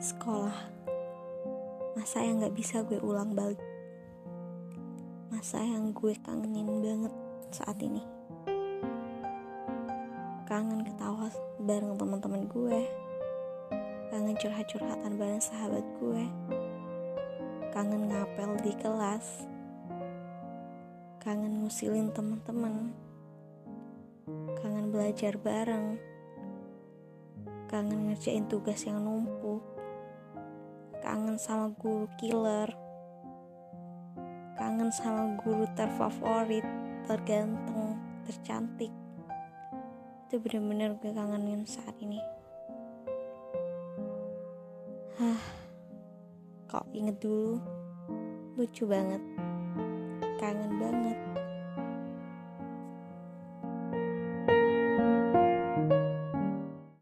Sekolah. Masa yang gak bisa gue ulang balik? Masa yang gue kangenin banget saat ini? Kangen ketawa bareng teman-teman gue. Kangen curhat-curhatan bareng sahabat gue. Kangen ngapel di kelas. Kangen ngusilin teman-teman. Kangen belajar bareng. Kangen ngerjain tugas yang numpuk kangen sama guru killer. Kangen sama guru terfavorit terganteng tercantik. Itu bener-bener gue kangenin saat ini. Hah, kok inget dulu? Lucu banget. Kangen banget